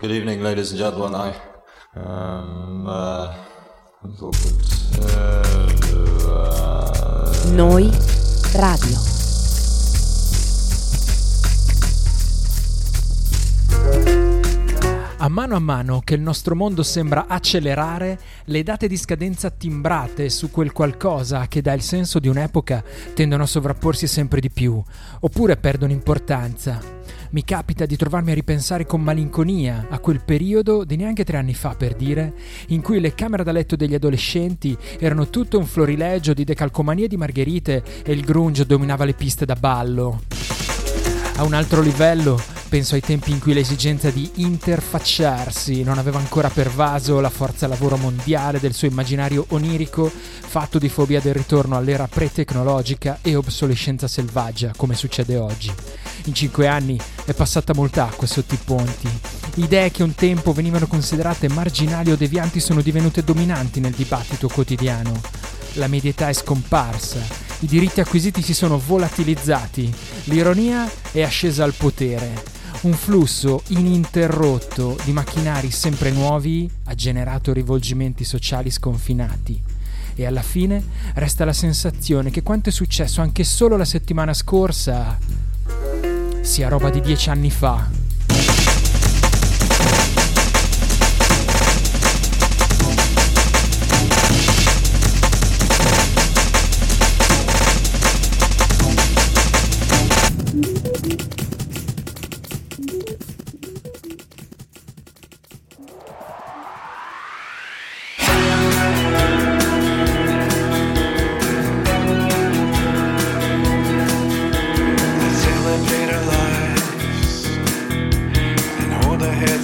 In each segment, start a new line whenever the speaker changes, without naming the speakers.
Good evening, ladies and gentlemen. I um, uh,
Noi Radio.
A mano a mano che il nostro mondo sembra accelerare, le date di scadenza timbrate su quel qualcosa che dà il senso di un'epoca tendono a sovrapporsi sempre di più, oppure perdono importanza. Mi capita di trovarmi a ripensare con malinconia a quel periodo di neanche tre anni fa, per dire, in cui le camere da letto degli adolescenti erano tutto un florilegio di decalcomanie di margherite e il grunge dominava le piste da ballo. A un altro livello, penso ai tempi in cui l'esigenza di interfacciarsi non aveva ancora pervaso la forza lavoro mondiale del suo immaginario onirico, fatto di fobia del ritorno all'era pre-tecnologica e obsolescenza selvaggia, come succede oggi. In cinque anni è passata molta acqua sotto i ponti. Idee che un tempo venivano considerate marginali o devianti sono divenute dominanti nel dibattito quotidiano. La medietà è scomparsa, i diritti acquisiti si sono volatilizzati, l'ironia è ascesa al potere. Un flusso ininterrotto di macchinari sempre nuovi ha generato rivolgimenti sociali sconfinati. E alla fine resta la sensazione che quanto è successo anche solo la settimana scorsa sia roba di dieci anni fa.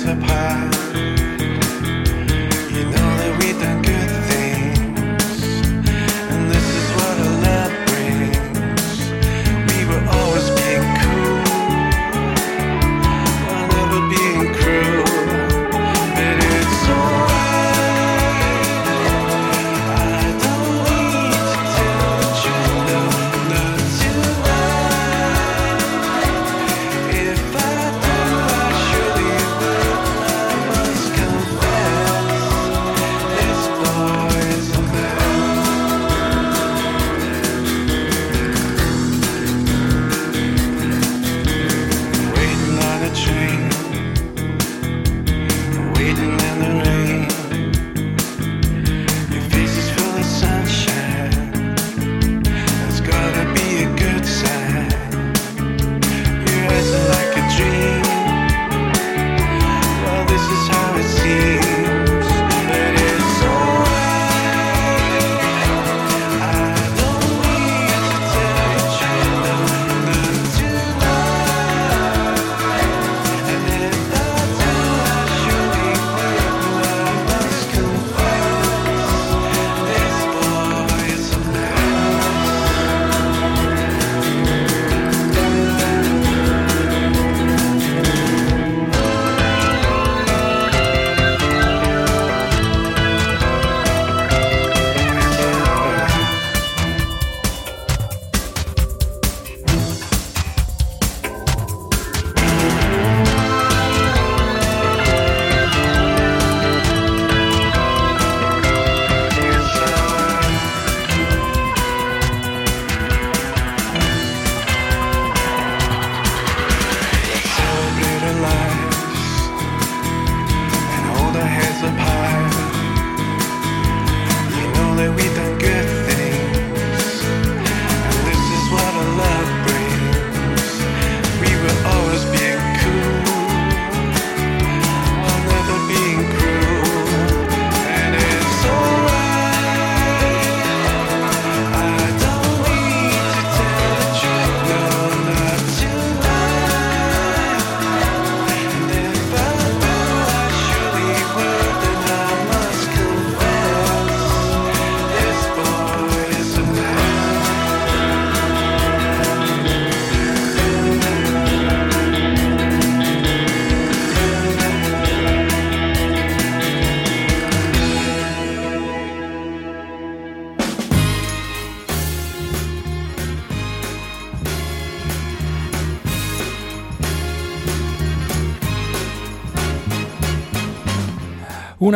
the past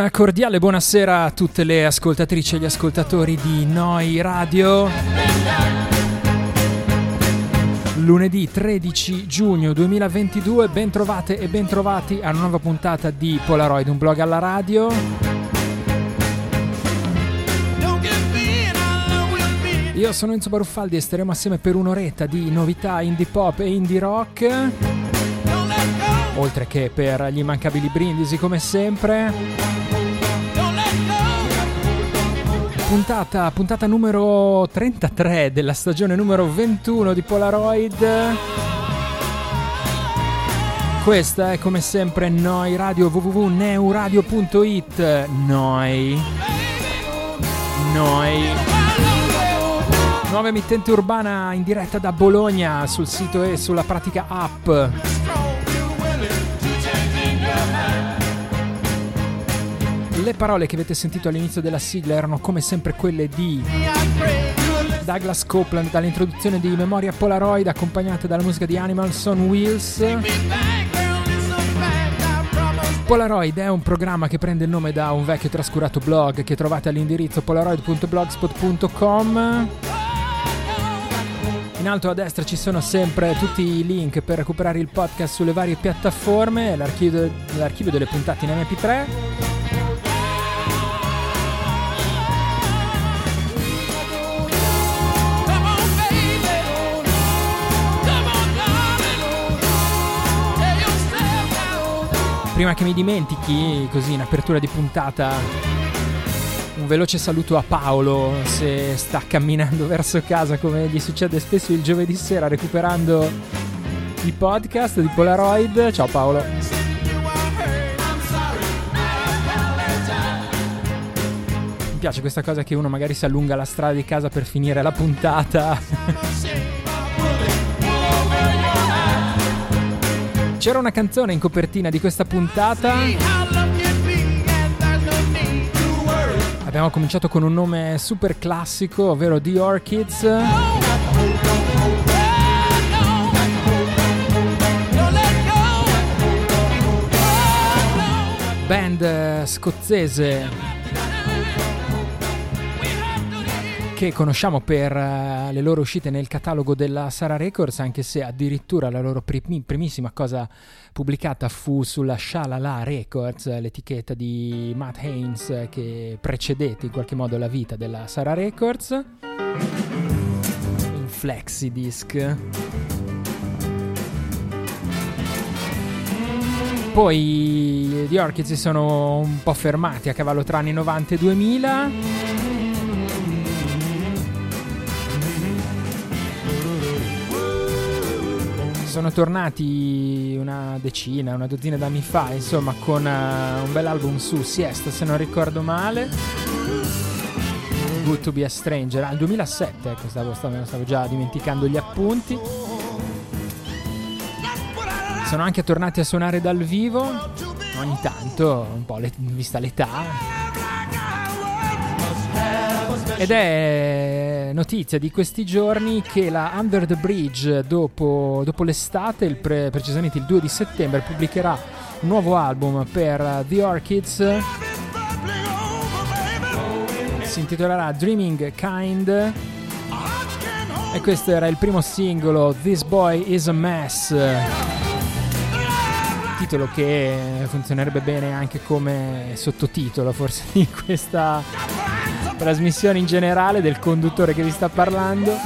Una cordiale buonasera a tutte le ascoltatrici e gli ascoltatori di Noi Radio. Lunedì 13 giugno 2022, ben trovate e ben trovati a una nuova puntata di Polaroid, un blog alla radio. Io sono Enzo Baruffaldi e staremo assieme per un'oretta di novità indie pop e indie rock. Oltre che per gli immancabili brindisi come sempre. Puntata, puntata numero 33 della stagione numero 21 di Polaroid. Questa è come sempre Noi Radio www.neuradio.it Noi. Noi. Nuova emittente urbana in diretta da Bologna sul sito e sulla pratica app Le parole che avete sentito all'inizio della sigla erano come sempre quelle di Douglas Copeland dall'introduzione di Memoria Polaroid accompagnate dalla musica di Animals on Wheels. Polaroid è un programma che prende il nome da un vecchio trascurato blog che trovate all'indirizzo polaroid.blogspot.com. In alto a destra ci sono sempre tutti i link per recuperare il podcast sulle varie piattaforme, l'archivio, l'archivio delle puntate in MP3. Prima che mi dimentichi, così in apertura di puntata, un veloce saluto a Paolo se sta camminando verso casa come gli succede spesso il giovedì sera recuperando i podcast di Polaroid. Ciao Paolo. Mi piace questa cosa che uno magari si allunga la strada di casa per finire la puntata. C'era una canzone in copertina di questa puntata. Abbiamo cominciato con un nome super classico, ovvero The Orchids. Band eh, scozzese che conosciamo per uh, le loro uscite nel catalogo della Sara Records, anche se addirittura la loro prim- primissima cosa pubblicata fu sulla Shalala Records, l'etichetta di Matt Haynes che precedette in qualche modo la vita della Sara Records. In flexi disc. Poi gli Orchids si sono un po' fermati a cavallo tra anni 90 e 2000. Sono tornati una decina, una dozzina d'anni fa, insomma, con uh, un bel album su Siesta, se non ricordo male. Good to be a Stranger, al 2007, ecco, stavo, stavo, stavo già dimenticando gli appunti. Sono anche tornati a suonare dal vivo, ogni tanto, un po' le, vista l'età. Ed è notizia di questi giorni che la Under the Bridge, dopo, dopo l'estate, il pre, precisamente il 2 di settembre, pubblicherà un nuovo album per The Orchids. Si intitolerà Dreaming Kind. E questo era il primo singolo, This Boy is a Mess. Titolo che funzionerebbe bene anche come sottotitolo, forse, di questa trasmissione in generale del conduttore che vi sta parlando.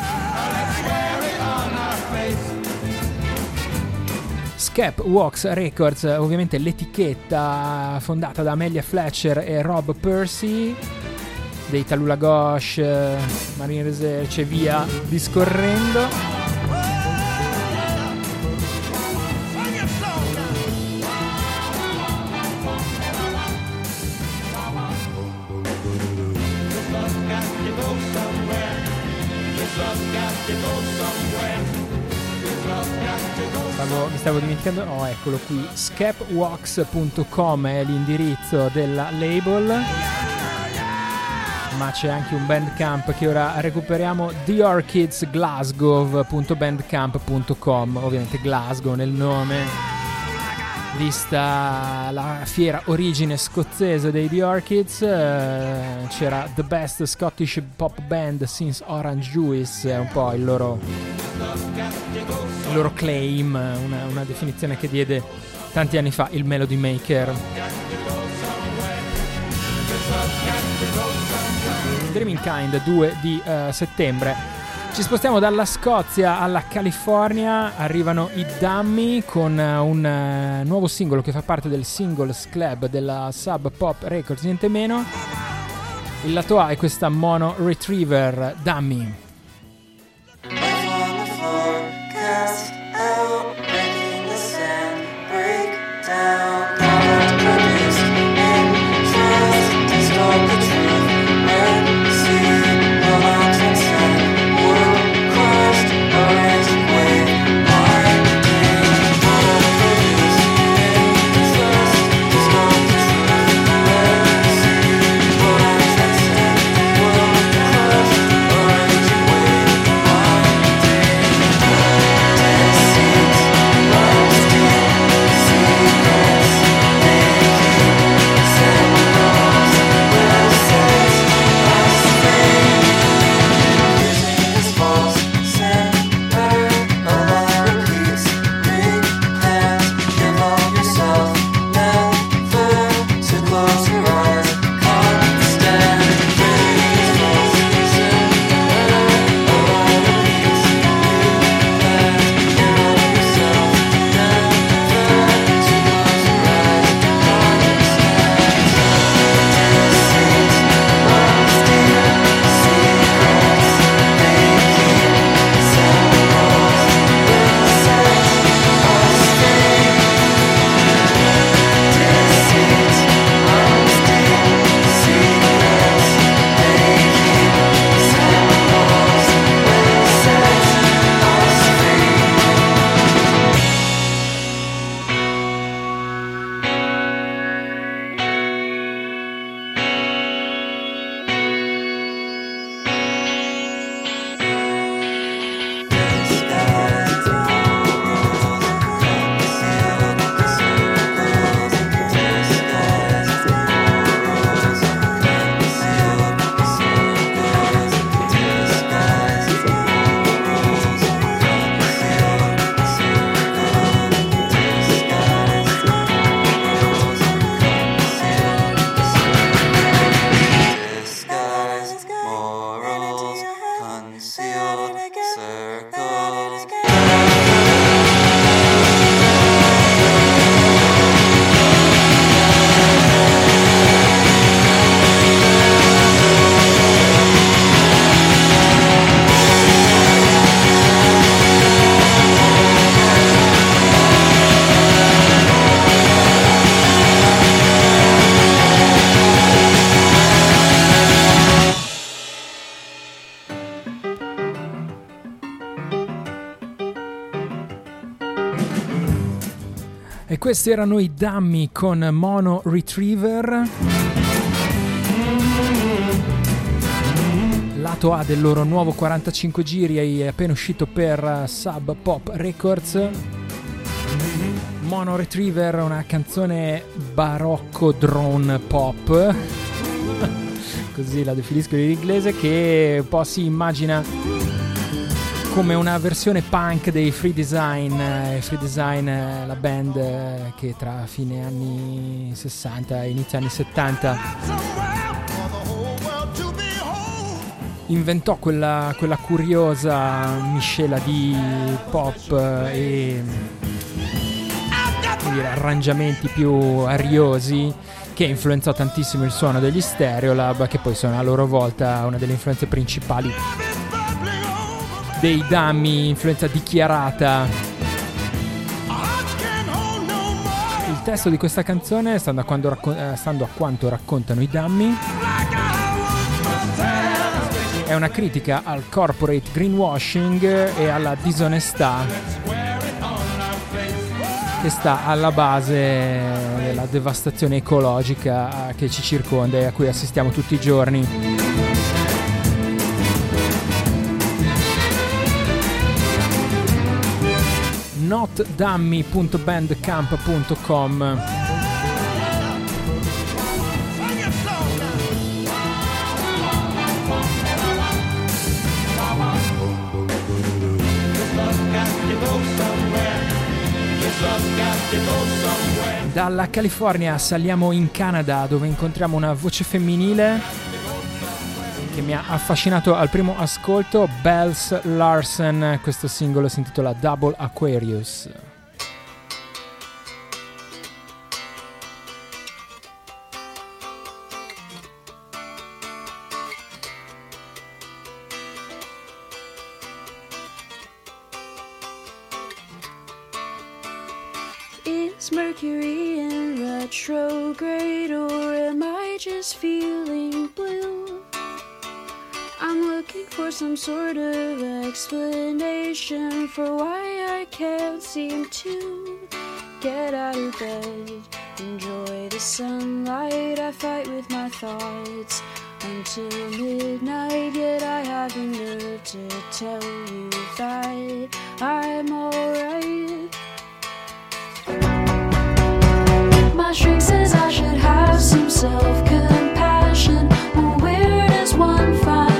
Scap Walks Records, ovviamente l'etichetta fondata da Amelia Fletcher e Rob Percy, dei Talula Ghosh, Marine Research e via discorrendo. Stavo, dimenticando, oh eccolo qui, scapwax.com è l'indirizzo della label, ma c'è anche un bandcamp che ora recuperiamo, theorkidsglasgow.bandcamp.com, ovviamente Glasgow nel nome.
Vista la fiera origine scozzese dei The Orchids, eh, c'era The Best Scottish Pop Band Since Orange Juice, è un po' il loro, loro claim, una, una definizione che diede tanti anni fa il Melody Maker. Dreaming Kind 2 di eh, settembre. Ci spostiamo dalla Scozia alla California, arrivano i Dummy con eh, un eh, nuovo singolo che fa parte del Singles Club della Sub Pop Records, niente meno. Il lato A è questa Mono Retriever Dummy. Questi erano i Dummy con Mono Retriever. Lato A del loro nuovo 45 giri è appena uscito per eh, Sub Pop Records. Mono Retriever, una canzone barocco drone pop. Così la definiscono in inglese che un po' si immagina come una versione punk dei Free Design, eh, Free Design eh, la band eh, che tra fine anni 60 e inizio anni 70 inventò quella, quella curiosa miscela di pop e dire, arrangiamenti più ariosi che influenzò tantissimo il suono degli Stereolab che poi sono a loro volta una delle influenze principali dei Dummy, influenza dichiarata. Il testo di questa canzone, stando a, quando racco- eh, stando a quanto raccontano i Dummy, è una critica al corporate greenwashing e alla disonestà che sta alla base della devastazione ecologica che ci circonda e a cui assistiamo tutti i giorni.
notdummy.bandcamp.com. Dalla California saliamo in Canada dove incontriamo una voce femminile che mi ha affascinato al primo ascolto, Bells Larsen, questo singolo si intitola Double Aquarius.
Is Mercury in retrograde or am I just feeling blue? Looking for some sort of explanation for why I can't seem to get out of bed. Enjoy the sunlight, I fight with my thoughts until midnight, yet I have the nerve to tell you that I'm alright. My shrink says I should have some self compassion. Well, where does one find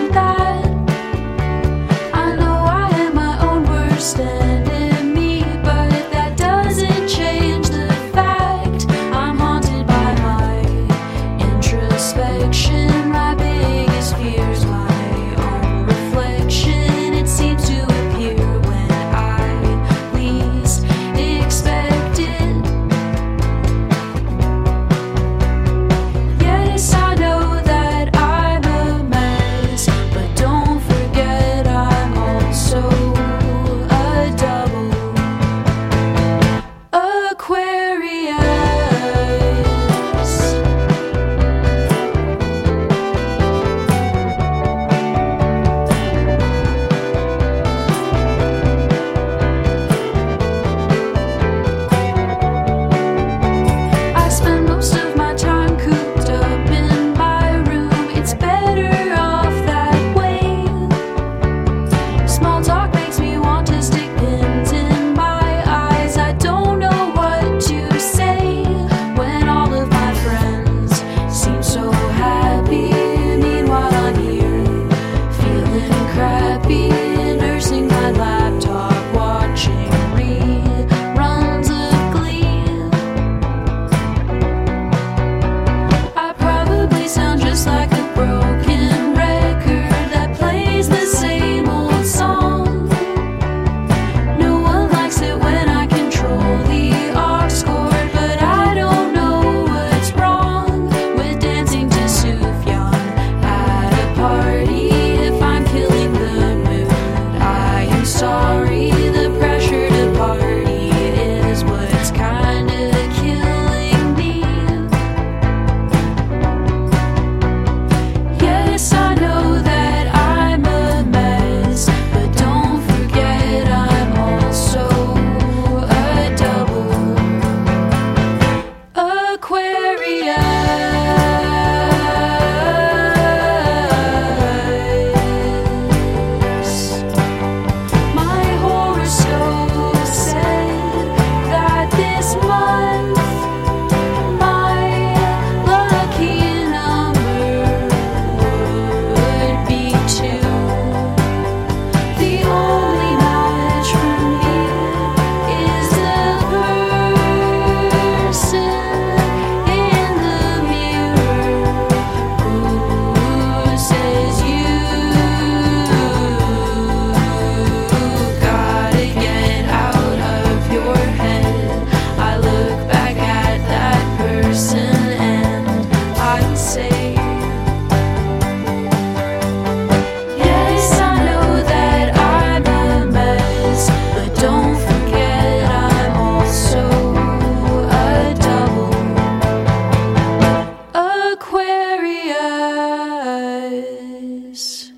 Aquarius.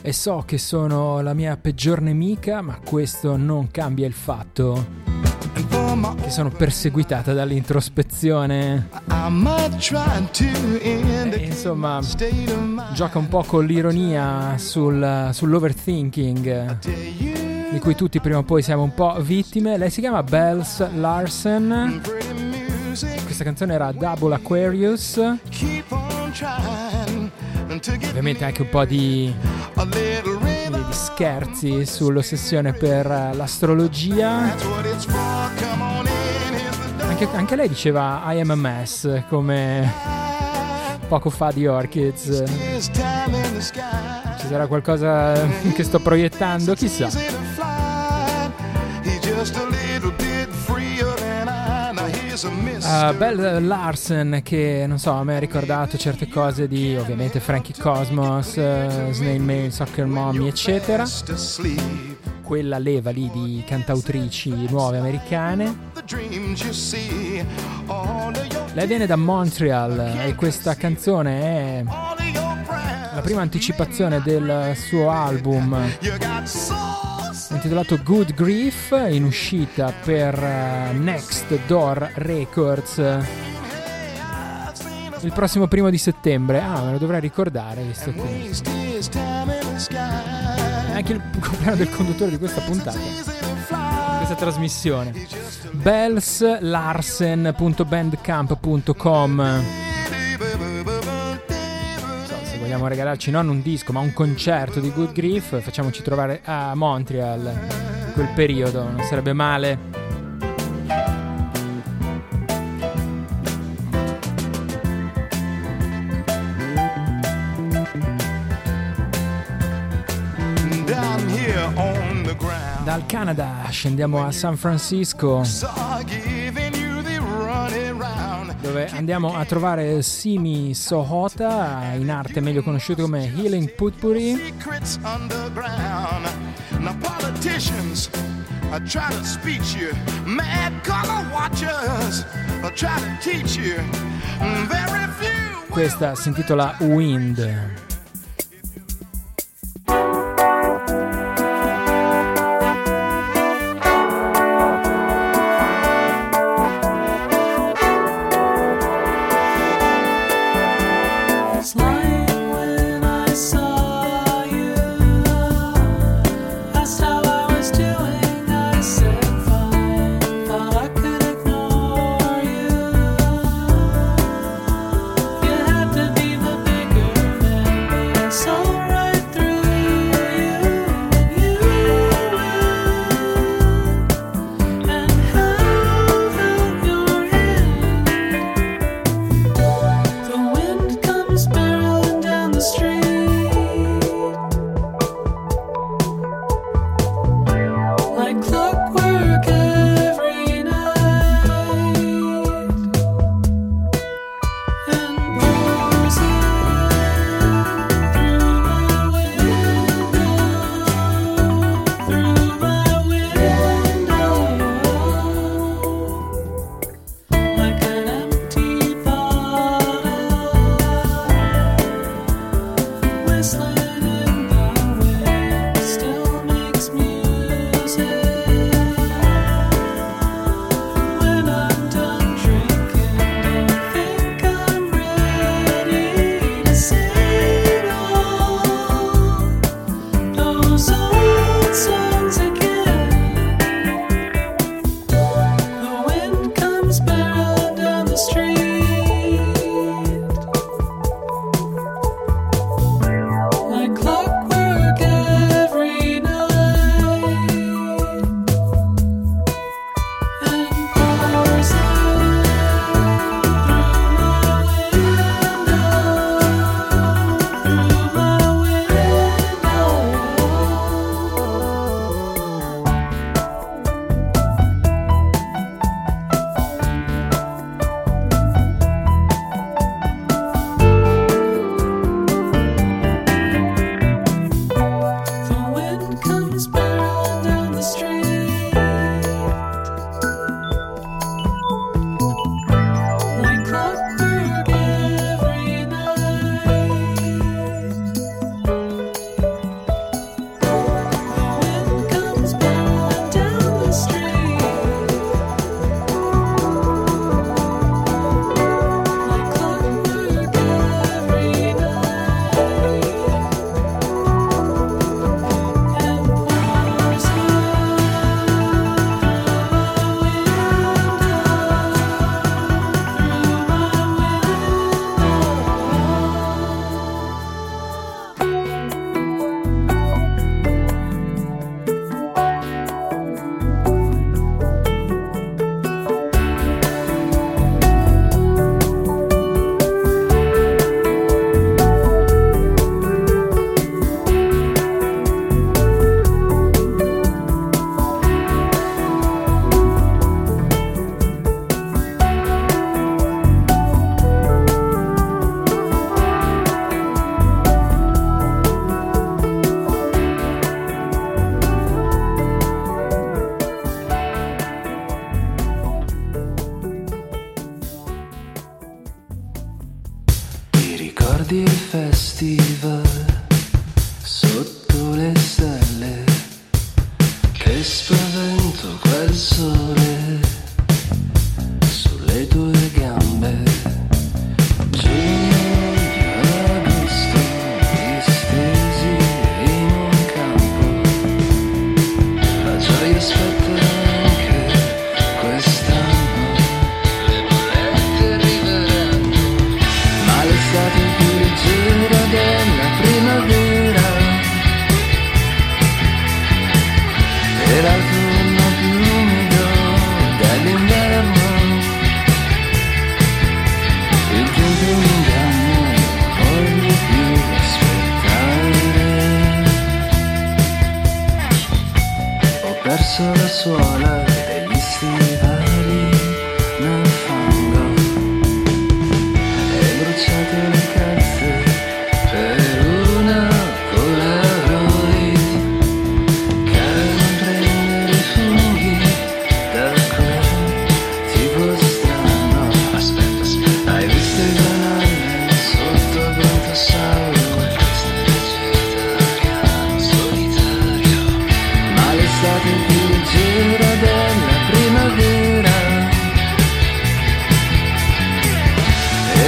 E so che sono la mia peggior nemica, ma questo non cambia il fatto che sono perseguitate dall'introspezione. E, insomma, gioca un po' con l'ironia sul- sull'overthinking di cui tutti prima o poi siamo un po' vittime. Lei si chiama Bells Larsen. Questa canzone era Double Aquarius. Ovviamente anche un po' di, di- scherzi sull'ossessione per l'astrologia. Anche, anche lei diceva I am a mess come poco fa di Orchids. Ci sarà qualcosa che sto proiettando? Chissà. Uh, Bell Larsen che non so, a me ha ricordato certe cose di ovviamente Frankie Cosmos, uh, Snail Mail, Soccer Mommy, eccetera. Quella leva lì di cantautrici nuove americane. Lei viene da Montreal e questa canzone è la prima anticipazione del suo album. Intitolato Good Grief in uscita per uh, Next Door Records il prossimo primo di settembre. Ah, me lo dovrei ricordare visto che è anche il compleanno del conduttore di questa puntata, questa trasmissione. bellslarsen.bandcamp.com se vogliamo regalarci non un disco ma un concerto di Good Grief facciamoci trovare a Montreal in quel periodo non sarebbe male. Dal Canada scendiamo a San Francisco dove andiamo a trovare Simi Sohota in arte meglio conosciuto come Healing Putpuri
I try to speech you. Mad color watchers I try to teach you. Very few.
questa si intitola Wind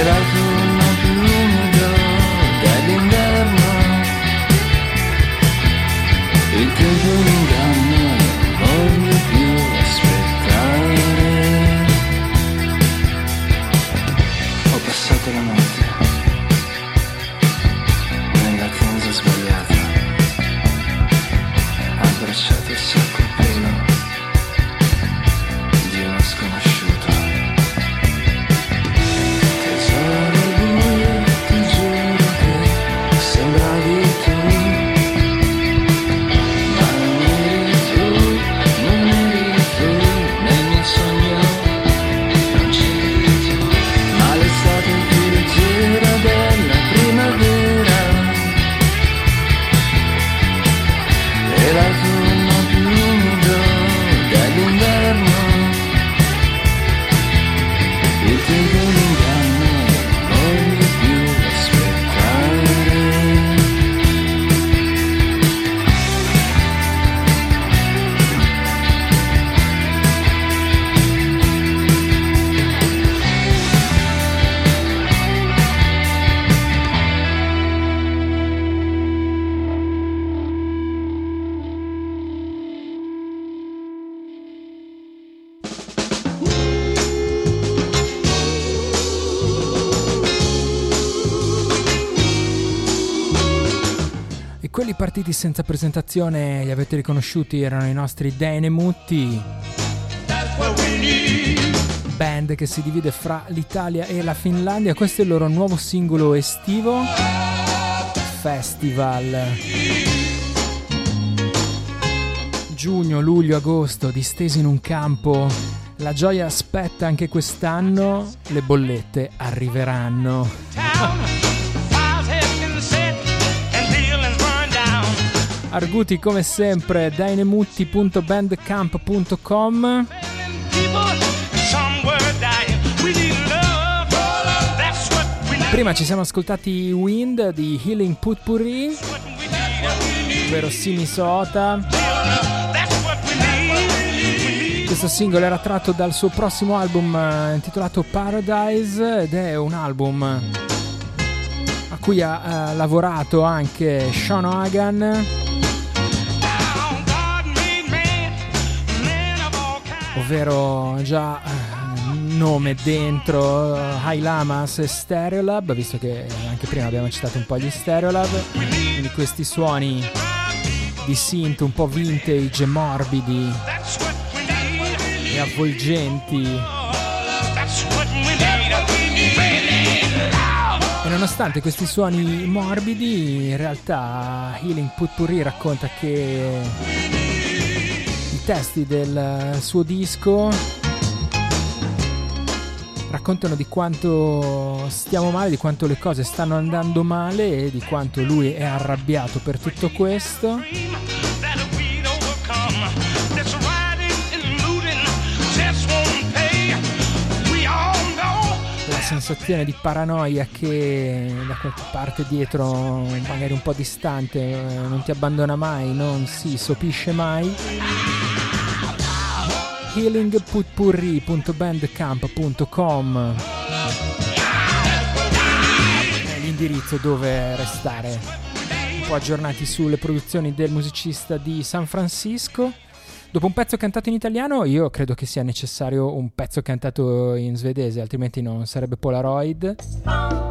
e l'autunno
senza presentazione, li avete riconosciuti, erano i nostri Denemutti. Band che si divide fra l'Italia e la Finlandia. Questo è il loro nuovo singolo estivo. Festival. Giugno, luglio, agosto, distesi in un campo. La gioia aspetta anche quest'anno, le bollette arriveranno. Arguti come sempre dainemutti.bandcamp.com Prima ci siamo ascoltati Wind di Healing Putpurri ovvero Simi Sota. Questo singolo era tratto dal suo prossimo album eh, intitolato Paradise ed è un album a cui ha eh, lavorato anche Sean Hagan ovvero già eh, nome dentro High Lamas e Stereolab, visto che anche prima abbiamo citato un po' gli Stereolab, quindi questi suoni di synth un po' vintage, morbidi e avvolgenti. E nonostante questi suoni morbidi, in realtà Healing Putpurri racconta che i testi del suo disco raccontano di quanto stiamo male, di quanto le cose stanno andando male e di quanto lui è arrabbiato per tutto questo. La sensazione di paranoia che da qualche parte dietro, magari un po' distante, eh, non ti abbandona mai, non si sopisce mai healingputpurri.bandcamp.com è l'indirizzo dove restare un po' aggiornati sulle produzioni del musicista di San Francisco. Dopo un pezzo cantato in italiano, io credo che sia necessario un pezzo cantato in svedese, altrimenti non sarebbe Polaroid.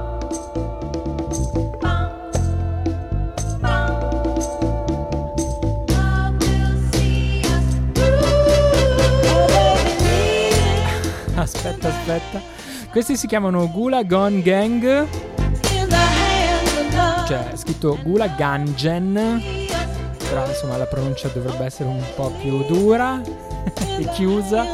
Aspetta, aspetta. Questi si chiamano Gula Gone Gang. Cioè, è scritto Gula Gangen. però insomma la pronuncia dovrebbe essere un po' più dura e chiusa.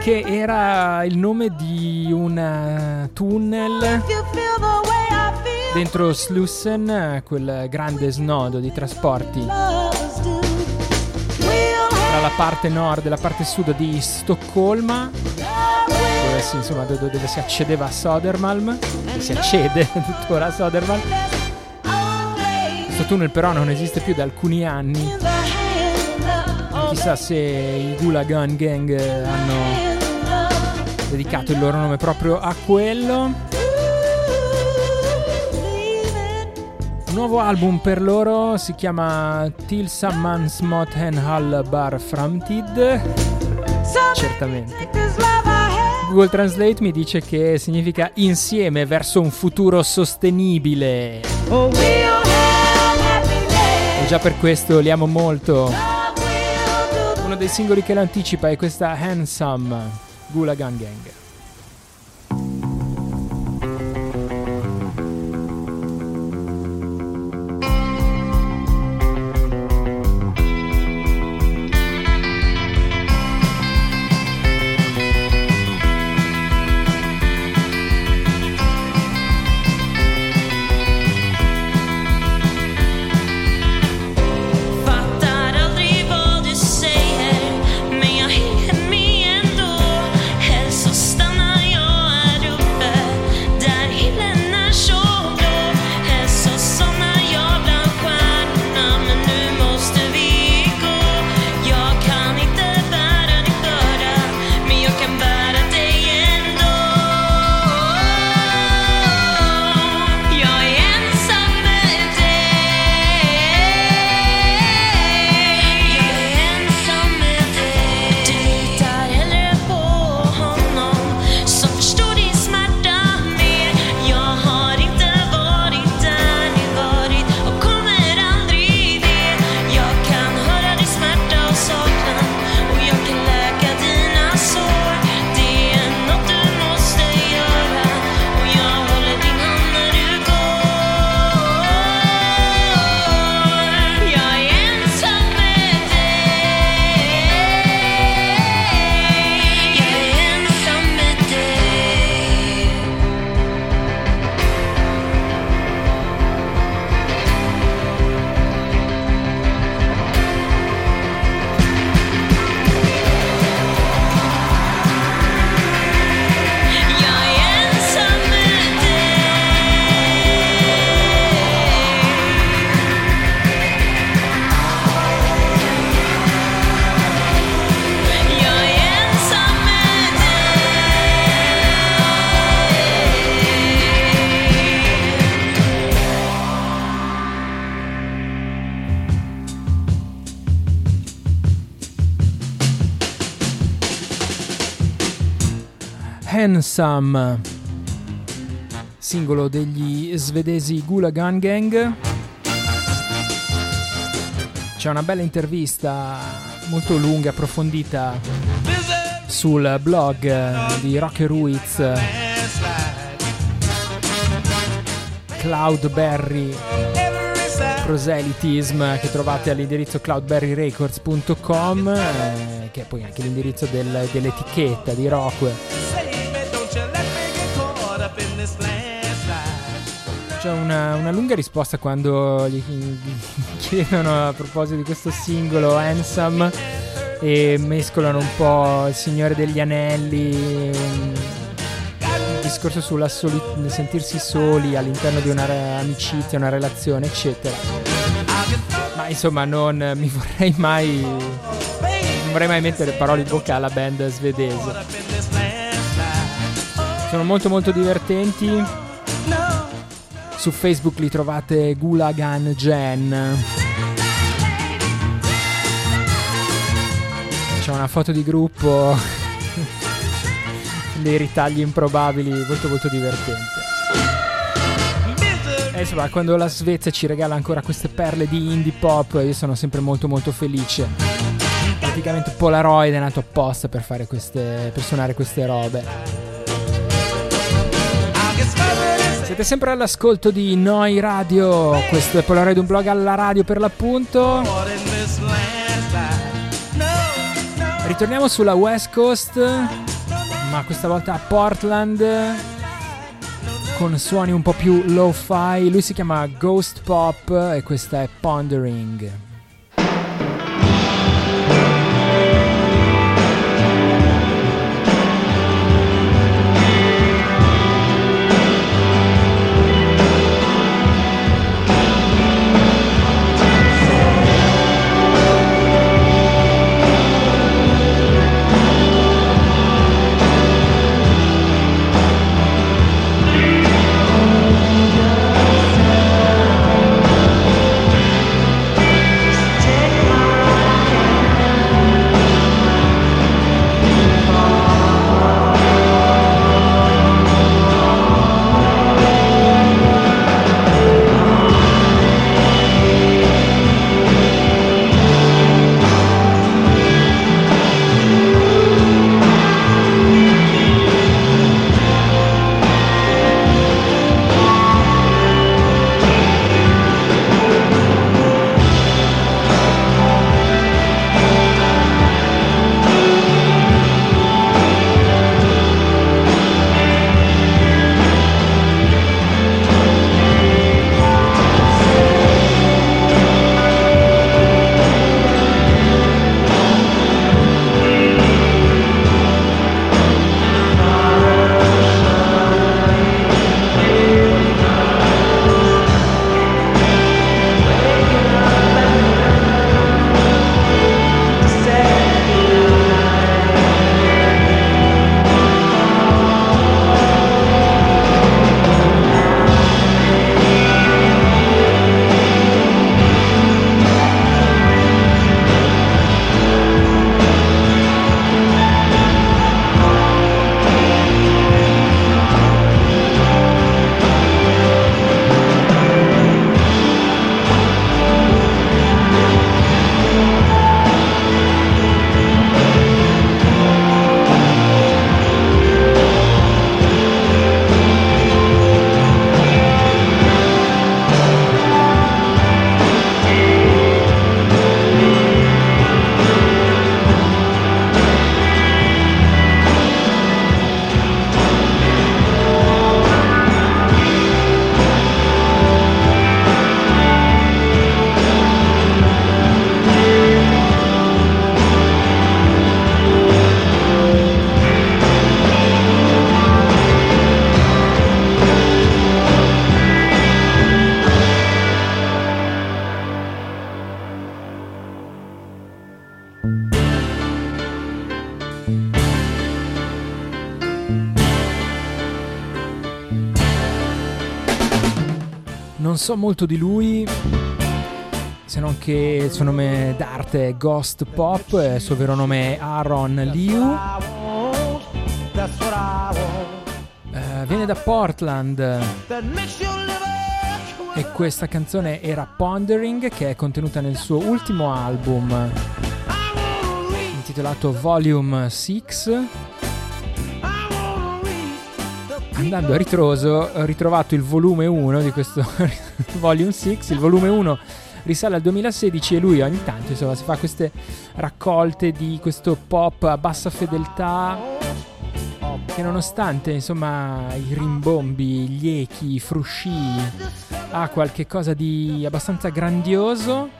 Che era il nome di un eh, tunnel dentro Slussen, eh, quel grande snodo di trasporti la parte nord e la parte sud di Stoccolma, dove si, insomma, do- dove si accedeva a Sodermalm, si accede tuttora a Sodermalm. Questo tunnel però non esiste più da alcuni anni. Chissà se i Gulagan Gang eh, hanno dedicato il loro nome proprio a quello. Nuovo album per loro si chiama Tillsammans mot en halbar framtid. Certamente. Google Translate mi dice che significa insieme verso un futuro sostenibile. E già per questo li amo molto. Uno dei singoli che lo anticipa è questa Handsome Gulagan Gang. Handsome, singolo degli svedesi Gulagan Gang. C'è una bella intervista molto lunga, approfondita sul blog di Rock Ruiz Cloudberry Proselytism che trovate all'indirizzo cloudberryrecords.com eh, che è poi anche l'indirizzo del- dell'etichetta di Rockwell C'è una, una lunga risposta quando gli, chiedono a proposito di questo singolo Handsome e mescolano un po' il Signore degli Anelli, un discorso sulla soli- sentirsi soli all'interno di una re- amicizia, una relazione, eccetera. Ma insomma, non mi vorrei mai. Non vorrei mai mettere parole in bocca alla band svedese. Sono molto molto divertenti. Su Facebook li trovate Gulagan Gen. C'è una foto di gruppo, dei ritagli improbabili, molto molto divertente. E insomma, quando la Svezia ci regala ancora queste perle di indie pop, io sono sempre molto molto felice. Praticamente Polaroid è nato apposta per fare queste. per suonare queste robe. Siete sempre all'ascolto di Noi Radio, questo è Polaroid, un blog alla radio per l'appunto. Ritorniamo sulla West Coast, ma questa volta a Portland, con suoni un po' più lo-fi. Lui si chiama Ghost Pop e questa è Pondering. So molto di lui, se non che il suo nome d'arte è Ghost Pop, il suo vero nome è Aaron Liu. Eh, viene da Portland e questa canzone era Pondering che è contenuta nel suo ultimo album intitolato Volume 6 andando a ritroso ho ritrovato il volume 1 di questo Volume 6 il volume 1 risale al 2016 e lui ogni tanto insomma si fa queste raccolte di questo pop a bassa fedeltà che nonostante insomma i rimbombi, gli echi, i frusci ha qualche cosa di abbastanza grandioso.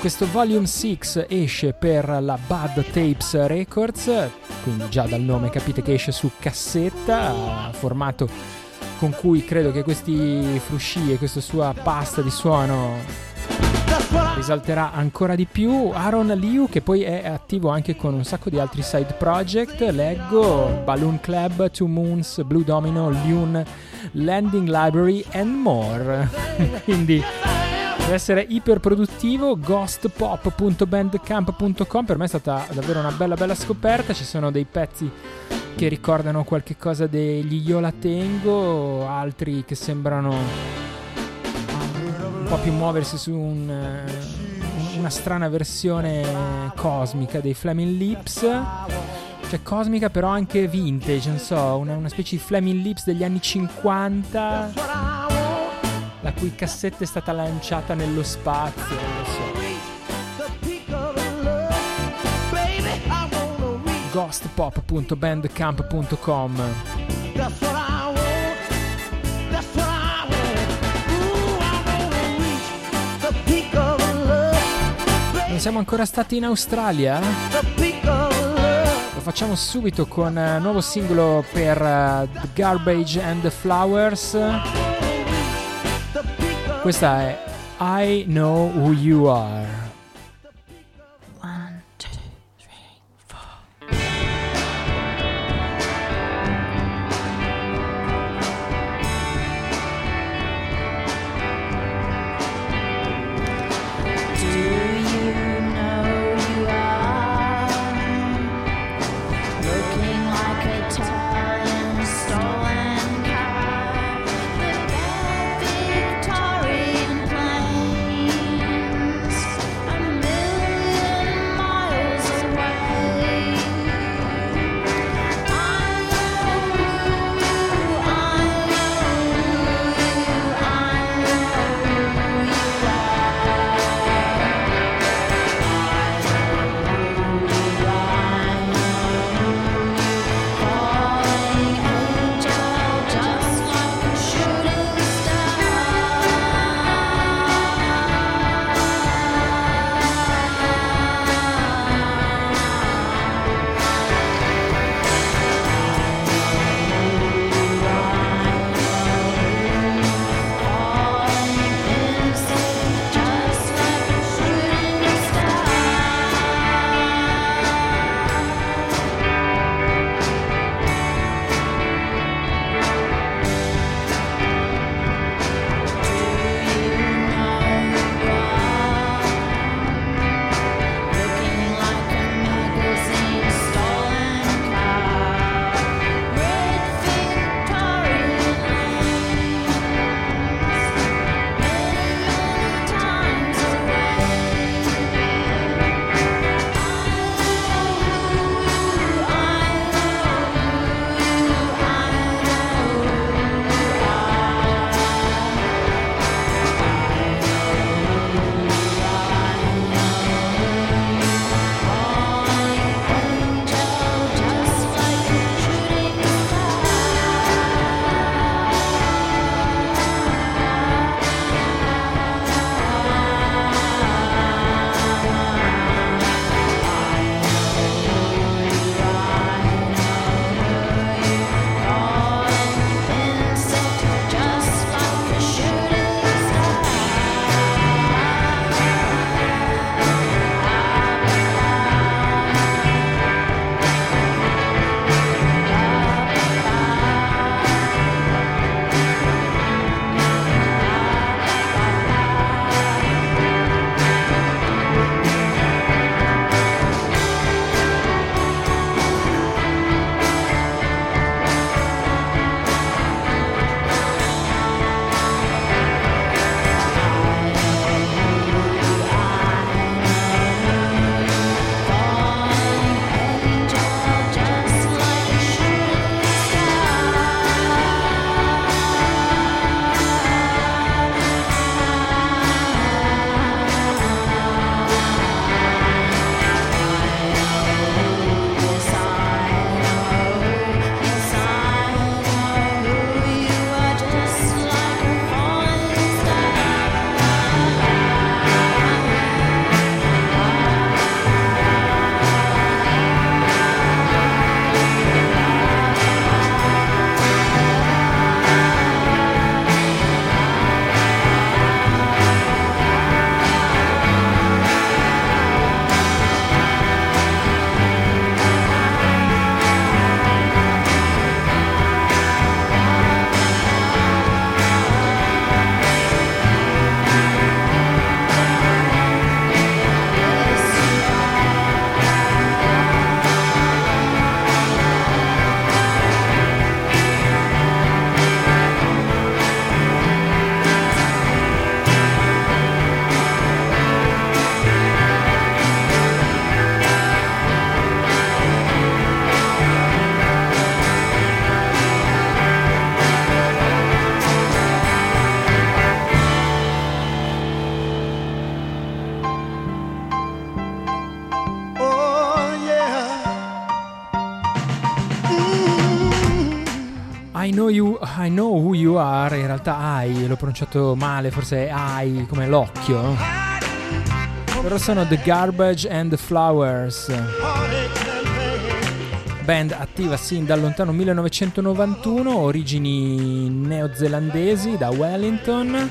Questo volume 6 esce per la Bad Tapes Records quindi già dal nome capite che esce su cassetta formato con cui credo che questi frusci e questa sua pasta di suono risalterà ancora di più. Aaron Liu, che poi è attivo anche con un sacco di altri side project, leggo Balloon Club, Two Moons, Blue Domino, Lune, Landing Library and more. Quindi deve essere iper produttivo. Ghostpop.bandcamp.com per me è stata davvero una bella bella scoperta. Ci sono dei pezzi che ricordano qualche cosa degli Io la tengo, altri che sembrano un po' più muoversi su un, eh, una strana versione cosmica dei Flaming Lips. Cioè cosmica però anche vintage, non so, una, una specie di Flaming Lips degli anni 50, la cui cassetta è stata lanciata nello spazio, non so. ghostpop.bandcamp.com Non siamo ancora stati in Australia? Lo facciamo subito con eh, nuovo singolo per eh, The Garbage and the Flowers. Questa è I Know Who You Are. Realtà I, l'ho pronunciato male, forse è I come l'occhio. Loro sono The Garbage and the Flowers. Band attiva sin dal lontano 1991, origini neozelandesi da Wellington.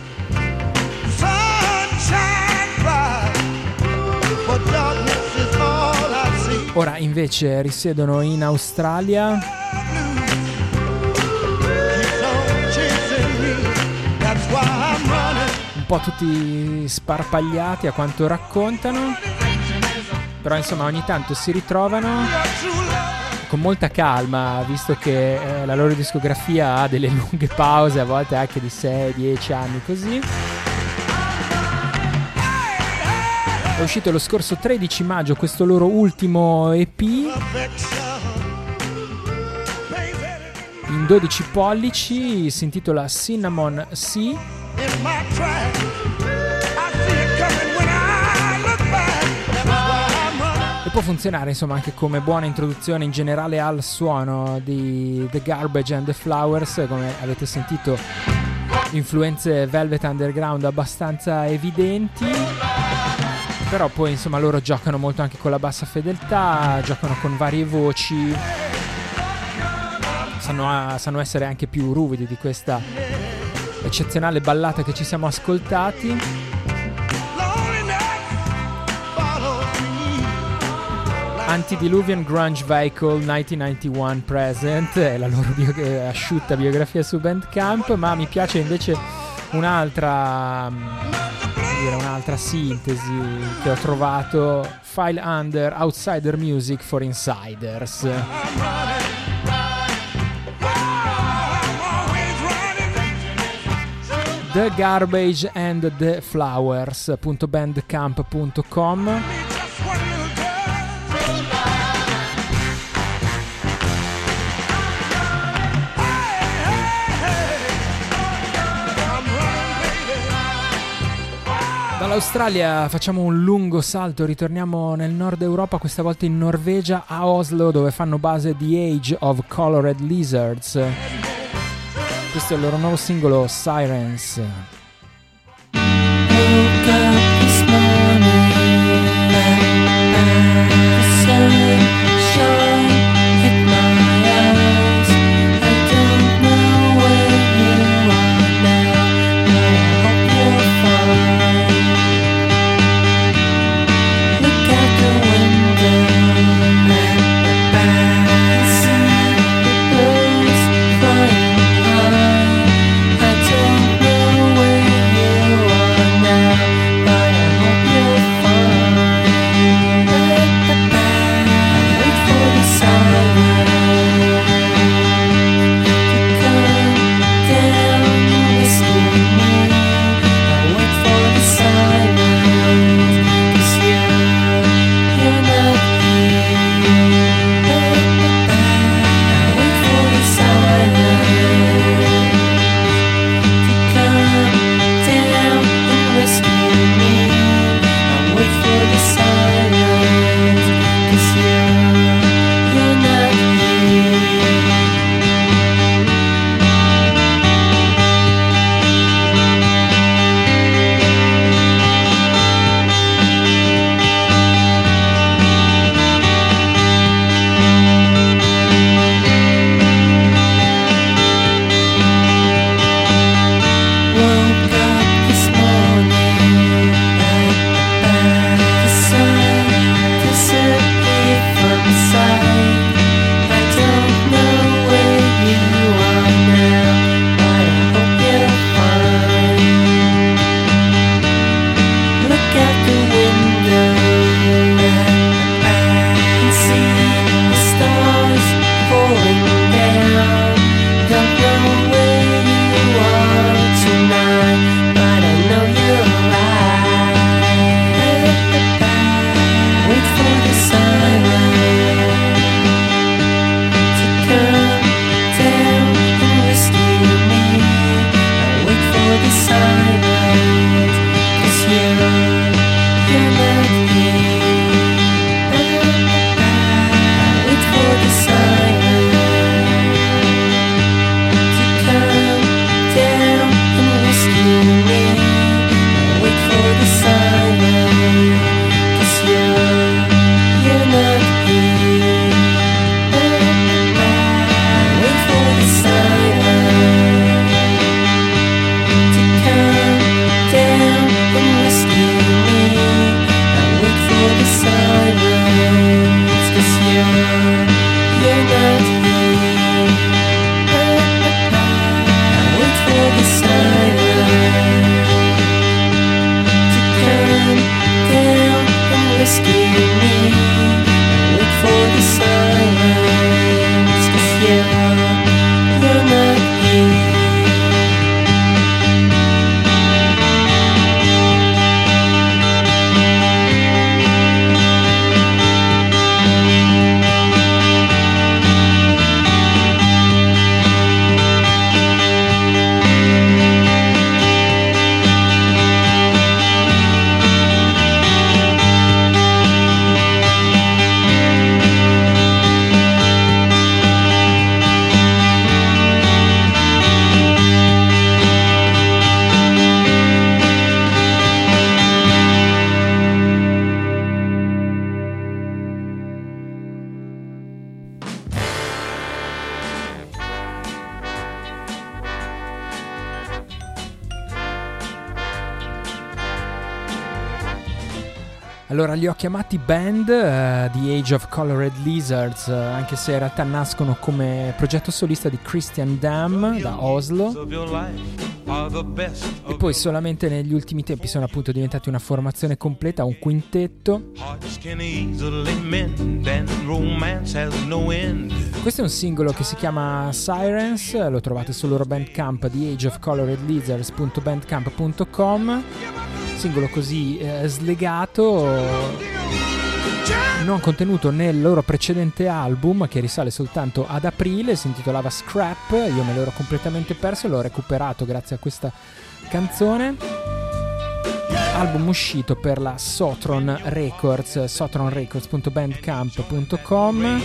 Ora invece risiedono in Australia. Po' tutti sparpagliati a quanto raccontano. Però insomma ogni tanto si ritrovano con molta calma, visto che eh, la loro discografia ha delle lunghe pause, a volte anche di 6-10 anni così. È uscito lo scorso 13 maggio questo loro ultimo EP in 12 pollici, si intitola Cinnamon Sea. E può funzionare insomma anche come buona introduzione in generale al suono di The Garbage and the Flowers, come avete sentito influenze Velvet Underground abbastanza evidenti. Però poi insomma loro giocano molto anche con la bassa fedeltà, giocano con varie voci. Sanno, sanno essere anche più ruvidi di questa eccezionale ballata che ci siamo ascoltati. Antediluvian Grunge Vehicle 1991 Present è la loro bio- eh, asciutta biografia su Bandcamp, ma mi piace invece un'altra, mm, dire, un'altra sintesi che ho trovato, File Under Outsider Music for Insiders. The Garbage and the Flowers.bandcamp.com Dall'Australia facciamo un lungo salto, ritorniamo nel nord Europa, questa volta in Norvegia, a Oslo, dove fanno base The Age of Colored Lizards. Questo è il loro nuovo singolo Sirens. Li ho chiamati band eh, The Age of Colored Lizards, eh, anche se in realtà nascono come progetto solista di Christian Dam da Oslo. E poi solamente negli ultimi tempi sono appunto diventati una formazione completa, un quintetto. Questo è un singolo che si chiama Sirens, lo trovate sul loro bandcamp di ageofcoloredlizards.bandcamp.com. Singolo così eh, slegato, non contenuto nel loro precedente album che risale soltanto ad aprile, si intitolava Scrap, io me l'ero completamente perso e l'ho recuperato grazie a questa canzone. Album uscito per la Sotron Records, sotronrecords.bandcamp.com.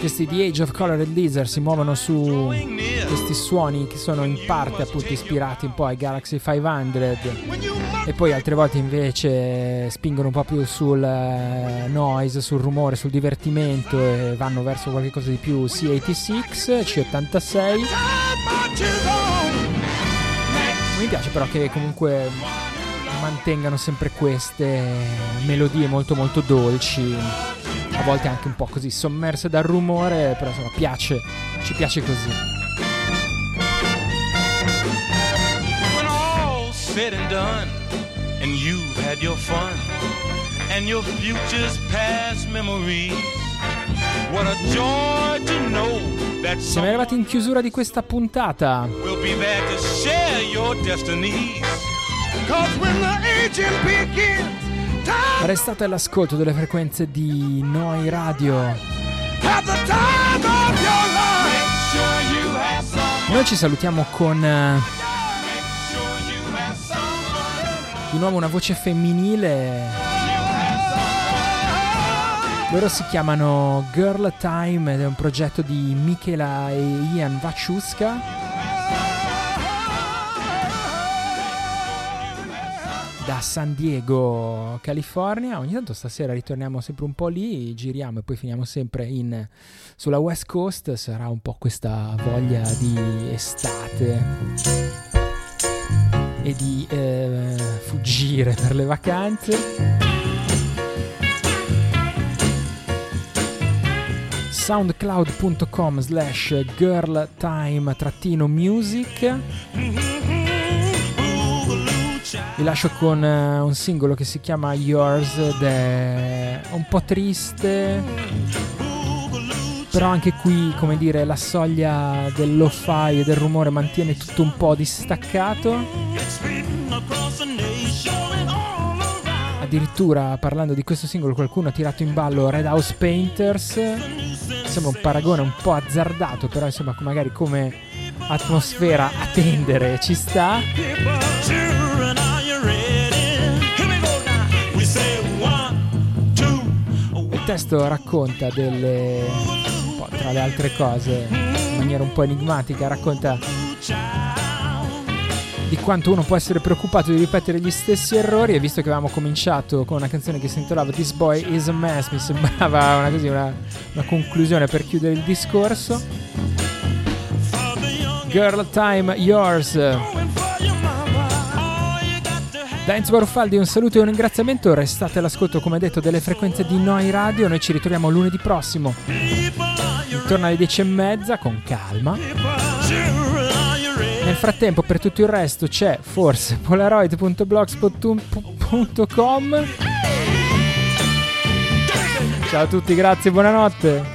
Questi The Age of Colored Lizard si muovono su questi suoni che sono in parte appunto ispirati un po' ai Galaxy 500 e poi altre volte invece spingono un po' più sul eh, noise, sul rumore, sul divertimento e vanno verso qualcosa di più. C86, C86. Mi piace però che comunque mantengano sempre queste melodie molto molto dolci, a volte anche un po' così sommerse dal rumore, però insomma piace, ci piace così.
When all's said and done, and you've had your fun, and your future's past memories, what a joy to know that
Siamo arrivati in chiusura di questa puntata.
will be there to share your destinies.
Cause when the aging begins,
Restate all'ascolto delle frequenze di Noi Radio. Noi ci salutiamo con eh, di nuovo una voce femminile. Loro si chiamano Girl Time ed è un progetto di Michela e Ian Vaciuska. Da San Diego, California. Ogni tanto stasera ritorniamo sempre un po' lì, giriamo e poi finiamo sempre in, sulla West Coast. Sarà un po' questa voglia di estate e di eh, fuggire per le vacanze. soundcloud.com slash girltime-music vi lascio con eh, un singolo che si chiama Yours ed è un po' triste però anche qui come dire la soglia del lo-fi e del rumore mantiene tutto un po' distaccato. Addirittura parlando di questo singolo qualcuno ha tirato in ballo Red House Painters. Sembra un paragone un po' azzardato però insomma magari come atmosfera a tendere ci sta testo racconta delle tra le altre cose in maniera un po' enigmatica racconta di quanto uno può essere preoccupato di ripetere gli stessi errori e visto che avevamo cominciato con una canzone che si intitolava This Boy is a Mess mi sembrava una, così, una, una conclusione per chiudere il discorso. Girl Time Yours da Enzo Baruffaldi un saluto e un ringraziamento. Restate all'ascolto come detto delle frequenze di Noi Radio. Noi ci ritroviamo lunedì prossimo. Intorno alle 10 e mezza con calma. Nel frattempo per tutto il resto c'è forse polaroid.blogspot.com Ciao a tutti, grazie, buonanotte.